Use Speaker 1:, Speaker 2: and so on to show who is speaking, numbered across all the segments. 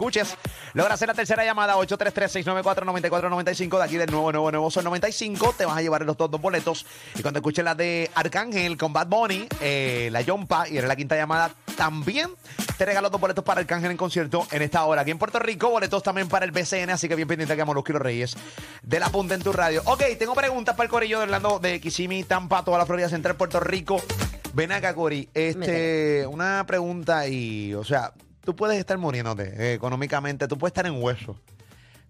Speaker 1: escuches. Logra hacer la tercera llamada 833-694-9495 de aquí del nuevo, nuevo, nuevo Sol 95. Te vas a llevar los dos, dos boletos. Y cuando escuches la de Arcángel con Bad Bunny, eh, la Yompa y eres la quinta llamada, también te regalo dos boletos para Arcángel en concierto en esta hora. Aquí en Puerto Rico, boletos también para el BCN, así que bien pendiente que los Kilos Reyes de la punta en tu radio. Ok, tengo preguntas para el corillo de Orlando, de Kissimmee, Tampa, toda la Florida Central, Puerto Rico. Ven acá, Cori. Este, una pregunta y, o sea, tú puedes estar muriéndote eh, económicamente, tú puedes estar en hueso,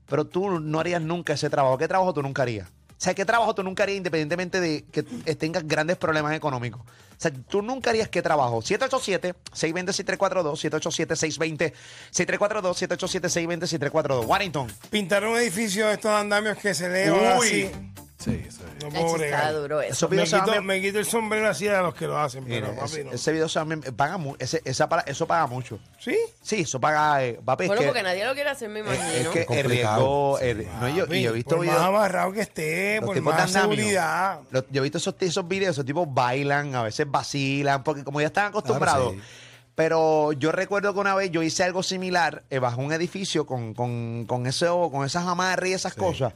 Speaker 1: pero tú no harías nunca ese trabajo. ¿Qué trabajo tú nunca harías? O sea, ¿qué trabajo tú nunca harías independientemente de que tengas grandes problemas económicos? O sea, tú nunca harías qué trabajo. 787-620-6342, 787-620-6342, 787-620-6342. Warrington.
Speaker 2: Pintar un edificio de estos andamios que se
Speaker 1: Uy.
Speaker 2: así.
Speaker 3: Sí, sí.
Speaker 2: No puedo bregar.
Speaker 4: duro eso.
Speaker 1: Esos
Speaker 2: Me
Speaker 1: videos se
Speaker 2: quito,
Speaker 1: van-
Speaker 2: me quito el sombrero así de los que lo hacen,
Speaker 1: Mira,
Speaker 2: pero papi,
Speaker 1: ese,
Speaker 2: no.
Speaker 1: ese video se paga mu- ese, esa para- eso paga mucho.
Speaker 2: ¿Sí?
Speaker 1: Sí, eso paga. eh, papi, es
Speaker 4: Bueno,
Speaker 1: que,
Speaker 4: porque nadie lo quiere hacer, me
Speaker 1: es,
Speaker 4: imagino.
Speaker 1: es que el
Speaker 3: Complicado.
Speaker 1: riesgo. el- no, yo, y yo he visto
Speaker 2: por más amarrado que esté,
Speaker 1: Los
Speaker 2: por
Speaker 1: tipos
Speaker 2: más seguridad.
Speaker 1: Los- yo he visto esos, esos videos, esos tipos bailan, a veces vacilan, porque como ya están acostumbrados.
Speaker 3: Claro, sí.
Speaker 1: Pero yo recuerdo que una vez yo hice algo similar eh, bajo un edificio con, con, con, eso, con esas amarras y esas cosas.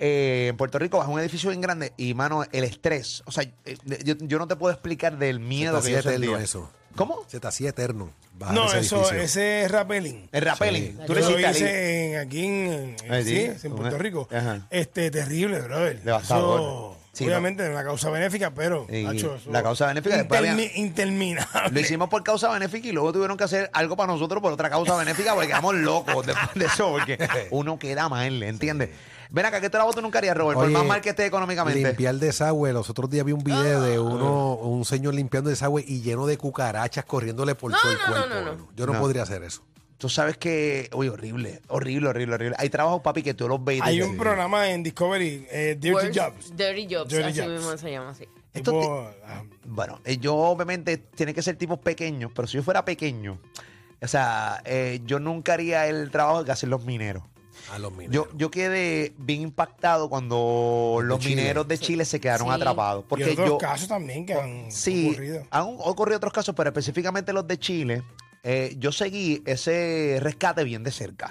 Speaker 1: Eh, en Puerto Rico, bajo un edificio bien grande. Y, mano, el estrés. O sea, eh, yo, yo no te puedo explicar del miedo
Speaker 3: Se
Speaker 1: que
Speaker 3: te
Speaker 1: yo
Speaker 3: eterno
Speaker 1: sentía.
Speaker 3: eso.
Speaker 1: ¿Cómo?
Speaker 3: Se te hacía eterno. bajar
Speaker 2: No,
Speaker 3: ese
Speaker 2: eso,
Speaker 3: edificio.
Speaker 2: ese es rappelling.
Speaker 1: El rappelling.
Speaker 3: Sí.
Speaker 1: Tú
Speaker 2: Yo
Speaker 1: le
Speaker 2: lo
Speaker 1: hiciste ahí.
Speaker 2: hice en- aquí en, en-
Speaker 1: Ahí
Speaker 2: sí,
Speaker 1: sí,
Speaker 2: en
Speaker 1: una-
Speaker 2: Puerto Rico.
Speaker 1: Ajá.
Speaker 2: Este, terrible, brother.
Speaker 1: Devastador.
Speaker 2: Eso,
Speaker 1: Sí,
Speaker 2: obviamente, es una causa benéfica, pero,
Speaker 1: Y
Speaker 2: macho, eso-
Speaker 1: la causa benéfica después había-
Speaker 2: intermi- interminable.
Speaker 1: Lo hicimos por causa benéfica y luego tuvieron que hacer algo para nosotros por otra causa benéfica porque quedamos locos después de eso, porque uno queda mal, ¿entiendes? Ven acá, ¿qué trabajo tú nunca harías, Robert? por más mal que esté económicamente.
Speaker 3: Limpiar desagüe. Los otros días vi un video
Speaker 4: Ah.
Speaker 3: de uno, un señor limpiando desagüe y lleno de cucarachas corriéndole por
Speaker 4: No,
Speaker 3: todo el
Speaker 4: no, no,
Speaker 3: cuerpo.
Speaker 4: no.
Speaker 3: Yo no,
Speaker 1: No.
Speaker 3: podría hacer eso.
Speaker 1: Tú sabes que, uy, horrible, horrible, horrible, horrible. Hay trabajos, papi, que tú los ves y
Speaker 2: Hay un programa en Discovery, eh, Dirty Jobs.
Speaker 4: Dirty Jobs,
Speaker 2: Dirty
Speaker 4: así
Speaker 2: Jobs.
Speaker 4: mismo se llama así.
Speaker 1: Esto
Speaker 2: Tipo, ah,
Speaker 1: Bueno, eh, yo obviamente tiene que ser tipos pequeños, pero si yo fuera pequeño, o sea, eh, yo nunca haría el trabajo que hacen los mineros.
Speaker 3: A los
Speaker 1: Yo,
Speaker 3: mineros.
Speaker 1: yo quedé bien impactado cuando los
Speaker 3: Chile.
Speaker 1: mineros de Chile se quedaron
Speaker 4: Sí.
Speaker 1: atrapados.
Speaker 2: y
Speaker 1: Porque
Speaker 2: otros
Speaker 1: yo.
Speaker 2: casos también que han
Speaker 1: Sí,
Speaker 2: ocurrido.
Speaker 1: han ocurrido otros casos, pero específicamente los de Chile. eh, yo seguí ese rescate bien de cerca.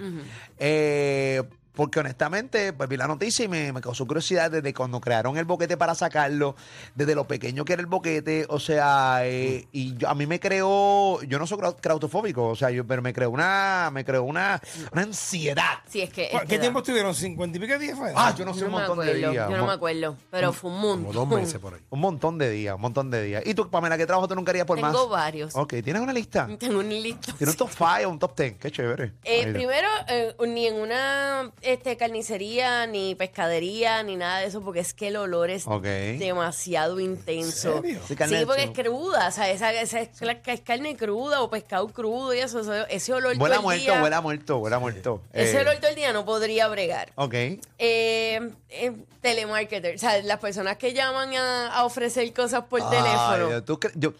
Speaker 1: Eh, porque honestamente, pues vi la noticia y me, me causó curiosidad desde cuando crearon el boquete para sacarlo, desde lo pequeño que era el boquete, o sea, eh, y yo- a mí me creó, yo no soy claustrofóbico, o sea, yo, pero me creó una, me creó una, una ansiedad.
Speaker 4: Sí, es que.
Speaker 2: ¿Cu-
Speaker 4: es que
Speaker 2: ¿Qué tiempo estuvieron? ¿50 y pico días fue?
Speaker 1: Ah, yo no sé un
Speaker 4: no me
Speaker 1: montón de
Speaker 4: acuerdo,
Speaker 1: días.
Speaker 4: yo no
Speaker 1: un
Speaker 4: me acuerdo, pero fue un montón.
Speaker 3: Como dos meses por ahí.
Speaker 1: Un montón de días, un montón de días. ¿Y tú, Pamela, qué trabajo tú nunca harías por
Speaker 4: Tengo
Speaker 1: más?
Speaker 4: varios.
Speaker 1: Ok, ¿tienes una lista?
Speaker 4: Tengo un listo.
Speaker 1: ¿Tienes un top 5 o un top 10? Qué chévere.
Speaker 4: Eh, primero, eh, ni en una este, carnicería, ni pescadería, ni nada de eso, porque es que el olor es
Speaker 1: Ok.
Speaker 4: demasiado intenso.
Speaker 2: ¿En serio?
Speaker 1: Sí,
Speaker 4: porque es cruda, o sea, esa, esa es, la- es carne cruda o pescado crudo y eso, eso- ese olor
Speaker 1: Huele a
Speaker 4: todo el
Speaker 1: muerto,
Speaker 4: día.
Speaker 1: huele a muerto, huele a muerto.
Speaker 4: Ese
Speaker 1: Eh,
Speaker 4: olor todo el día no podría bregar.
Speaker 1: Ok.
Speaker 4: Eh, eh, telemarketer, o sea, las personas que llaman a, a ofrecer cosas por
Speaker 1: Ay,
Speaker 4: teléfono.
Speaker 1: ¿tú cre- yo,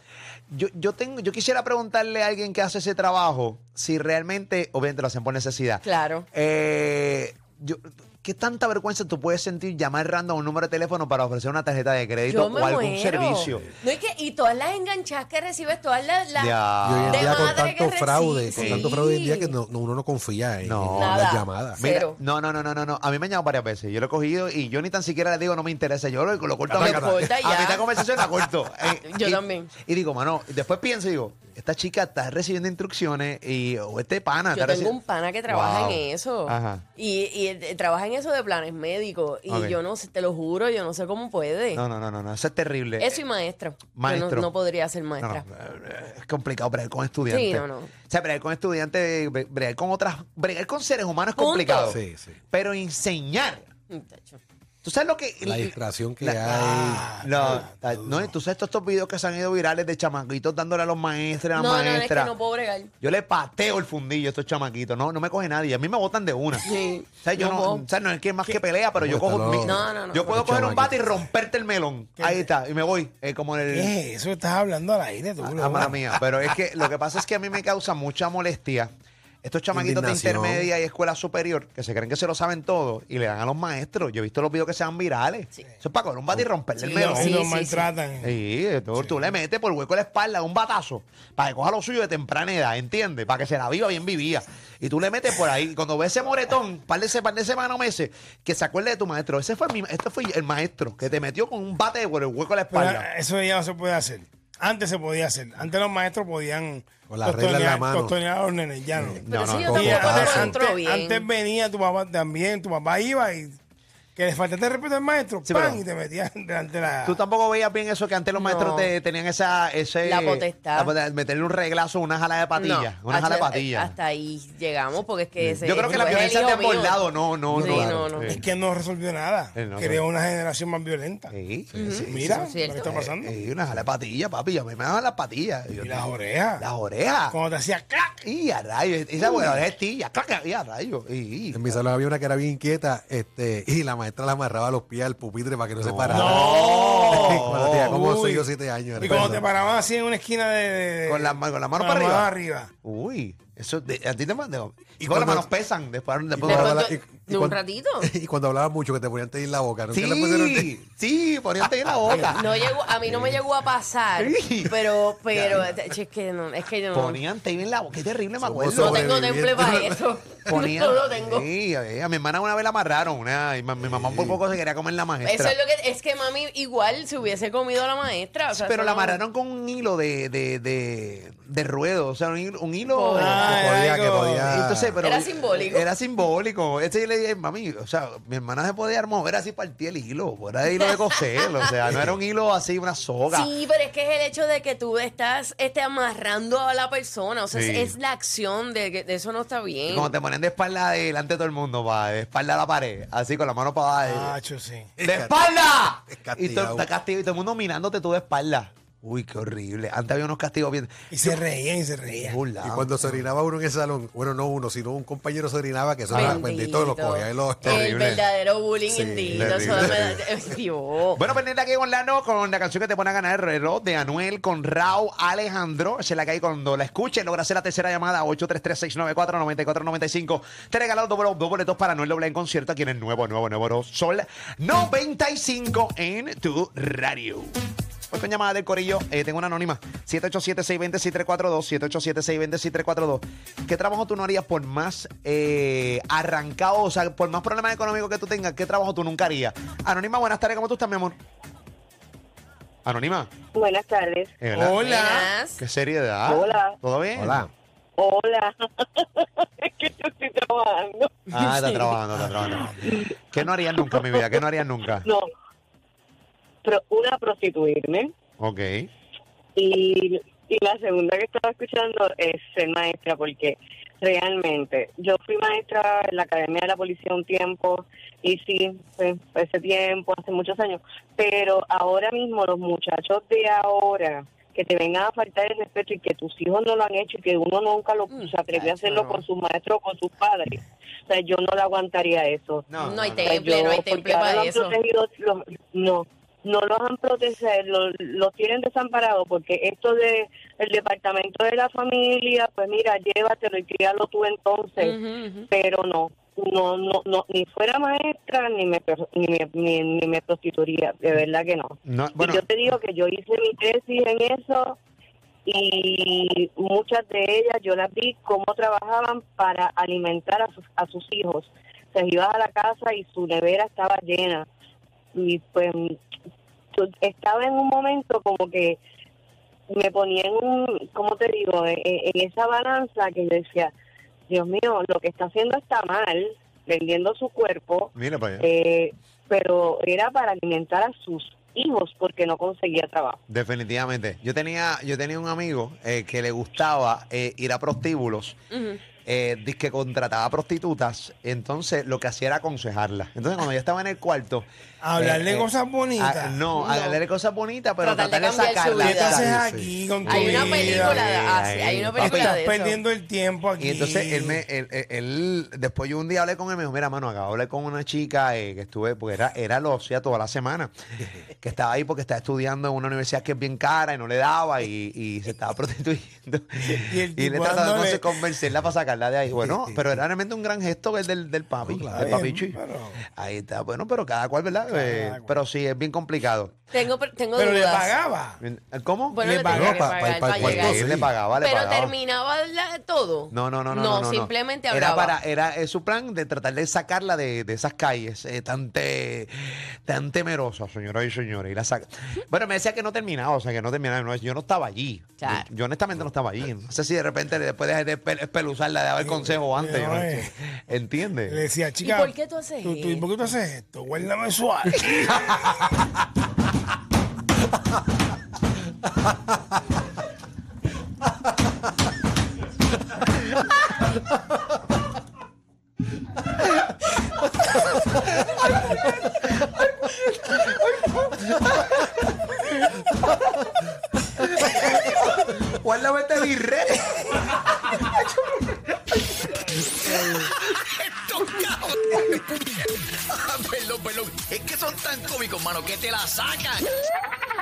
Speaker 1: yo, yo, tengo, yo quisiera preguntarle a alguien que hace ese trabajo si realmente, obviamente lo hacen por necesidad.
Speaker 4: Claro.
Speaker 1: Eh, yo, ¿Qué tanta vergüenza tú puedes sentir llamar random a un número de teléfono para ofrecer una tarjeta de crédito o algún
Speaker 4: muero.
Speaker 1: servicio?
Speaker 4: No, y, que, y todas las enganchadas que recibes, todas las... las-
Speaker 1: Ya.
Speaker 3: Y hoy en
Speaker 4: de
Speaker 3: día con tanto fraude, con tanto fraude hoy en día que no, no- uno no confía en,
Speaker 1: No.
Speaker 3: en las llamadas.
Speaker 4: Mira,
Speaker 1: no, no, no, no, no, no. A mí me han llamado varias veces. Yo lo he cogido y yo ni tan siquiera le digo no me interesa. Yo lo, lo corto a A
Speaker 4: ya.
Speaker 1: mitad conversación la corto. Eh,
Speaker 4: Yo
Speaker 1: y-
Speaker 4: también.
Speaker 1: Y digo, mano, y después pienso y digo, esta chica está recibiendo instrucciones y o este pana
Speaker 4: Yo
Speaker 1: está
Speaker 4: tengo
Speaker 1: reci-
Speaker 4: un pana que trabaja
Speaker 1: Wow.
Speaker 4: en eso.
Speaker 1: Ajá.
Speaker 4: Y, y eh, trabaja en eso de planes médicos. Y
Speaker 1: Ok.
Speaker 4: yo no sé, te lo juro, yo no sé cómo puede.
Speaker 1: No, no, no, no, no, eso es terrible.
Speaker 4: Eso y maestra. Yo
Speaker 1: Maestro.
Speaker 4: no, no podría ser
Speaker 1: No, no,
Speaker 4: maestra.
Speaker 1: eh, es complicado bregar con estudiantes.
Speaker 4: Sí, no, no.
Speaker 1: O sea, bregar con estudiantes, bre- bregar con otras, bregar con seres humanos es
Speaker 4: Punto.
Speaker 1: complicado.
Speaker 3: Sí, sí.
Speaker 1: Pero enseñar.
Speaker 4: Muchacho.
Speaker 1: ¿Tú sabes lo que.
Speaker 3: La distracción que
Speaker 1: La-
Speaker 3: hay.
Speaker 1: No, no, y tú sabes todos estos videos que se han ido virales de chamaquitos dándole a los maestros, a las
Speaker 4: No, no, es
Speaker 1: maestras.
Speaker 4: que no puedo bregar.
Speaker 1: Yo le pateo el fundillo a estos chamaquitos. No, no me coge nadie. A mí me botan de una.
Speaker 4: Sí,
Speaker 1: O sea, yo
Speaker 4: no
Speaker 1: no, o sea, no es que más que pelea, pero yo
Speaker 3: ¿Cómo
Speaker 1: cojo. mi-
Speaker 4: No, no, no.
Speaker 1: Yo puedo coger un bate y romperte el melón. Ahí está. Y me voy. eh, como en el.
Speaker 2: ¿Qué es eso? Estás hablando al aire, tú.
Speaker 1: Ah, mía. Pero es que lo que pasa es que a mí me causa mucha molestia estos chamaquitos de
Speaker 3: Indignación.
Speaker 1: intermedia y escuela superior que se creen que se lo saben todo y le dan a los maestros. Yo he visto los videos que sean virales. Eso es para coger un bate y romperle el
Speaker 4: Sí,
Speaker 1: melón.
Speaker 2: Y
Speaker 4: sí,
Speaker 2: los
Speaker 4: sí,
Speaker 2: maltratan.
Speaker 1: Sí, tú, tú le metes por el hueco de la espalda un batazo para que coja lo suyo de temprana edad, ¿entiendes? Para que se la viva bien vivía. Y tú le metes por ahí. Y cuando ves ese moretón, par de, par de semanas o meses, que se acuerde de tu maestro. Ese fue mi, este fue el maestro que te metió con un bate por el hueco de la
Speaker 2: Pero
Speaker 1: espalda.
Speaker 2: eso ya no se puede hacer. Antes se podía hacer. Antes los maestros podían
Speaker 3: Con la regla en la
Speaker 2: costonear-
Speaker 3: mano.
Speaker 2: costonear a los nenes. Ya no.
Speaker 4: Pero
Speaker 1: No, no,
Speaker 4: yo
Speaker 3: con
Speaker 2: Y
Speaker 4: tampoco lo
Speaker 2: antes,
Speaker 4: encuentro
Speaker 2: antes- antes venía tu papá también, tu papá iba y que le faltaste el respeto al maestro,
Speaker 1: Sí,
Speaker 2: ¡pam!
Speaker 1: pero-
Speaker 2: y te metían delante de la...
Speaker 1: Tú tampoco veías bien eso que antes los
Speaker 4: No.
Speaker 1: maestros te, tenían esa, ese,
Speaker 4: La potestad.
Speaker 1: la potestad, meterle un reglazo, una jala de patilla.
Speaker 4: No,
Speaker 1: una jala de
Speaker 4: hasta-
Speaker 1: patilla.
Speaker 4: Hasta ahí llegamos, porque es que ese
Speaker 1: Yo creo que la violencia
Speaker 4: el
Speaker 1: de
Speaker 4: hijo mío.
Speaker 1: no, no,
Speaker 4: Sí,
Speaker 1: no.
Speaker 4: no, no.
Speaker 1: Sí.
Speaker 2: Es que no resolvió nada.
Speaker 1: Eh, no,
Speaker 2: Creó
Speaker 1: no.
Speaker 2: una generación más violenta.
Speaker 1: Sí, sí, sí.
Speaker 2: Mira,
Speaker 4: eso es cierto.
Speaker 2: ¿qué está pasando?
Speaker 1: Eh, una jala de patilla, papi. A mí me daban las patillas. Y yo-
Speaker 2: Y las orejas.
Speaker 1: Las orejas.
Speaker 2: Cuando te hacía clac.
Speaker 1: Y a rayos. Esa buena oreja es tía. clac, Y a rayos. Y, y-
Speaker 3: En mi salón había una que era bien inquieta este, y la maestra la amarraba los pies al pupitre para que no, se parara.
Speaker 1: No.
Speaker 3: Cuando tenía como
Speaker 2: Uy.
Speaker 3: 6 o 7 años.
Speaker 2: Y cuando te paraban así en una esquina de... de-
Speaker 1: Con la, ma- con la mano para arriba.
Speaker 2: arriba.
Speaker 1: Uy. Eso, de- a ti te mandó. Y con las
Speaker 3: cuando-
Speaker 1: manos pesan. Después, después
Speaker 4: De
Speaker 3: cuando
Speaker 4: pronto,
Speaker 3: habla- y- y
Speaker 4: de un
Speaker 3: cuando-
Speaker 4: ratito.
Speaker 3: Y cuando hablaba mucho que te ponían te en la boca. ¿Nunca le pusieron
Speaker 1: Sí, sí, poniéndote en la boca.
Speaker 4: No llegó, a mí no me llegó a pasar,
Speaker 1: Sí.
Speaker 4: pero, pero, es que no, es que yo no,
Speaker 1: Ponían tape en la boca. Qué terrible, me acuerdo.
Speaker 4: no tengo temple para eso.
Speaker 1: Ponían,
Speaker 4: No lo tengo.
Speaker 1: Sí, a a mi hermana una vez la amarraron. Una, y ma- mi mamá por poco se quería comer la maestra.
Speaker 4: Eso es lo que, es que mami igual se hubiese comido a la maestra. o sea,
Speaker 1: Pero la
Speaker 4: no-
Speaker 1: amarraron con un hilo de, de, de, de ruedo. O sea, un hilo. Un hilo.
Speaker 2: Ah,
Speaker 3: que podía,
Speaker 2: era
Speaker 3: que podía.
Speaker 1: Entonces, pero
Speaker 4: Era simbólico.
Speaker 1: Era simbólico. Este yo le dije, mami, o sea, mi hermana se podía mover así partía el hilo. Fuera de hilo de coser. o sea, no era un hilo así, una soga.
Speaker 4: Sí, pero es que es el hecho de que tú estás este, amarrando a la persona. O sea,
Speaker 1: Sí.
Speaker 4: es, es la acción de que de eso no está bien.
Speaker 1: Como te ponen de espalda delante de todo el mundo, pa, de espalda a la pared, así con la mano para abajo.
Speaker 2: Macho, sí.
Speaker 1: ¡De espalda!
Speaker 3: Es
Speaker 1: Y todo,
Speaker 3: castigado.
Speaker 1: está castigado y todo el mundo mirándote tú de espalda. Uy, qué horrible. Antes había unos castigos bien.
Speaker 2: Y se reían y se reían.
Speaker 3: Y cuando se orinaba uno en el salón, bueno, no uno, sino un compañero se orinaba, que eso era bendito, lo cogía y lo...
Speaker 4: El
Speaker 1: Terrible.
Speaker 4: verdadero bullying
Speaker 3: Sí,
Speaker 4: me Dios.
Speaker 1: Bueno, pendiente aquí con Lano con la canción que te pone a ganar el reloj de Anuel con Rao Alejandro. Es la hay cuando la escuchen. Logra hacer la tercera llamada 833-694-9495. Te regalamos dos, boletos- dos boletos para Anuel Doble en concierto aquí en el nuevo, nuevo, nuevo Sol 95 en tu radio. Pues con llamada del corillo, eh, tengo una anónima. 787-620-6342. 787-620-6342. ¿Qué trabajo tú no harías por más eh, arrancado? O sea, por más problemas económicos que tú tengas, ¿qué trabajo tú nunca harías? Anónima, buenas tardes. ¿Cómo tú estás, mi amor? Anónima.
Speaker 5: Buenas tardes.
Speaker 1: eh.
Speaker 2: Hola.
Speaker 4: Buenas.
Speaker 1: Qué seriedad.
Speaker 5: Hola.
Speaker 1: ¿Todo bien?
Speaker 3: Hola.
Speaker 5: Hola. es que yo estoy trabajando.
Speaker 1: Ah, está trabajando, está trabajando. ¿Qué no harías nunca, mi vida? ¿Qué no harías nunca?
Speaker 5: No. Pro- una, prostituirme.
Speaker 1: Ok.
Speaker 5: Y, y la segunda que estaba escuchando es ser maestra, porque realmente yo fui maestra en la Academia de la Policía un tiempo, y sí, pues, ese tiempo, hace muchos años, pero ahora mismo los muchachos de ahora que te vengan a faltar el respeto y que tus hijos no lo han hecho y que uno nunca lo
Speaker 4: Mm,
Speaker 5: se atrevió a hacerlo
Speaker 4: no.
Speaker 5: con sus maestros o con sus padres. O sea, yo no le aguantaría eso.
Speaker 4: No hay
Speaker 5: O sea,
Speaker 4: temple, no hay temple para
Speaker 5: lo
Speaker 4: eso.
Speaker 5: protegido, los- no, no los han protegido, los, los tienen desamparados porque esto de el departamento de la familia, pues mira, llévatelo y críalo tú entonces,
Speaker 4: Ujú, ujú.
Speaker 5: pero no, no, no, no, ni fuera maestra ni me, ni me, ni, ni me prostituiría, de verdad que no.
Speaker 1: No,
Speaker 5: Y yo te digo que yo hice mi tesis en eso y muchas de ellas yo las vi cómo trabajaban para alimentar a sus, a sus hijos. Se iba a la casa y su nevera estaba llena. Y pues estaba en un momento como que me ponía en un, ¿cómo te digo? En, en esa balanza que yo decía, Dios mío, lo que está haciendo está mal, vendiendo su cuerpo,
Speaker 1: mira para allá.
Speaker 5: eh, pero era para alimentar a sus hijos porque no conseguía trabajo.
Speaker 1: Definitivamente. Yo tenía, yo tenía un amigo eh, que le gustaba eh, ir a prostíbulos.
Speaker 4: Ujú.
Speaker 1: Eh, dice que contrataba prostitutas, entonces lo que hacía era aconsejarlas. Entonces, cuando yo estaba en el cuarto.
Speaker 2: Hablarle
Speaker 1: eh, eh,
Speaker 2: cosas bonitas.
Speaker 1: ah, no, hablarle cosas bonitas, pero
Speaker 4: Tratar de
Speaker 1: sacarlas.
Speaker 2: ¿Qué te haces aquí con tu
Speaker 4: Hay una
Speaker 2: vida?
Speaker 4: película, de- ah, hay una película
Speaker 2: Estás
Speaker 4: de eso.
Speaker 2: perdiendo el tiempo aquí.
Speaker 1: Y entonces él me, él, él- él- después yo un día hablé con él, me dijo, mira, mano, acabo de hablar con una chica eh, que estuve, porque era, era lo hacía toda la semana, que estaba ahí porque estaba estudiando en una universidad que es bien cara y no le daba y, y se estaba prostituyendo.
Speaker 2: Y el
Speaker 1: Y, le trataba de convencerla para sacarla. Sacarla de ahí. Bueno, pero era realmente un gran gesto el del, del papi,
Speaker 3: claro.
Speaker 1: del papichi.
Speaker 2: Pero-
Speaker 1: Ahí está, bueno, pero cada cual, ¿verdad? Eh,
Speaker 2: cual.
Speaker 1: pero sí, es bien complicado.
Speaker 4: Tengo, tengo
Speaker 2: Pero le pagaba.
Speaker 1: ¿Cómo?
Speaker 4: Bueno,
Speaker 2: Le
Speaker 4: que
Speaker 3: pa- pa- pa-
Speaker 4: para
Speaker 3: pa-
Speaker 4: llegar.
Speaker 1: Sí,
Speaker 3: sí.
Speaker 1: le pagaba, le
Speaker 4: Pero
Speaker 1: pagaba.
Speaker 4: terminaba la- todo.
Speaker 1: No, no, no, no. No,
Speaker 4: simplemente
Speaker 1: Era
Speaker 4: hablaba.
Speaker 1: para, era eh, su plan de tratar de sacarla de, de esas calles eh, tan, te- tan temerosas, señoras y señores. Y la saca. Bueno, me decía que no terminaba, o sea, que no terminaba. no, yo no estaba allí.
Speaker 4: Claro.
Speaker 1: Yo, yo honestamente no estaba allí. No sé si de repente después de, de espe- espeluzarla, de dar consejo antes. no
Speaker 2: eh.
Speaker 1: ¿Entiendes?
Speaker 2: Le decía, chica.
Speaker 4: por qué tú haces esto?
Speaker 2: ¿Por qué tú haces esto? Guárdame suave.
Speaker 1: Guárdame este birre.
Speaker 6: Ah, perdón, perdón. Es que son tan cómicos, mano, que te la sacan.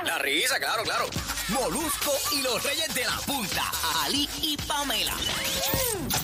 Speaker 6: La risa, claro, claro. Molusco y los reyes de la punta. Ali y Pamela.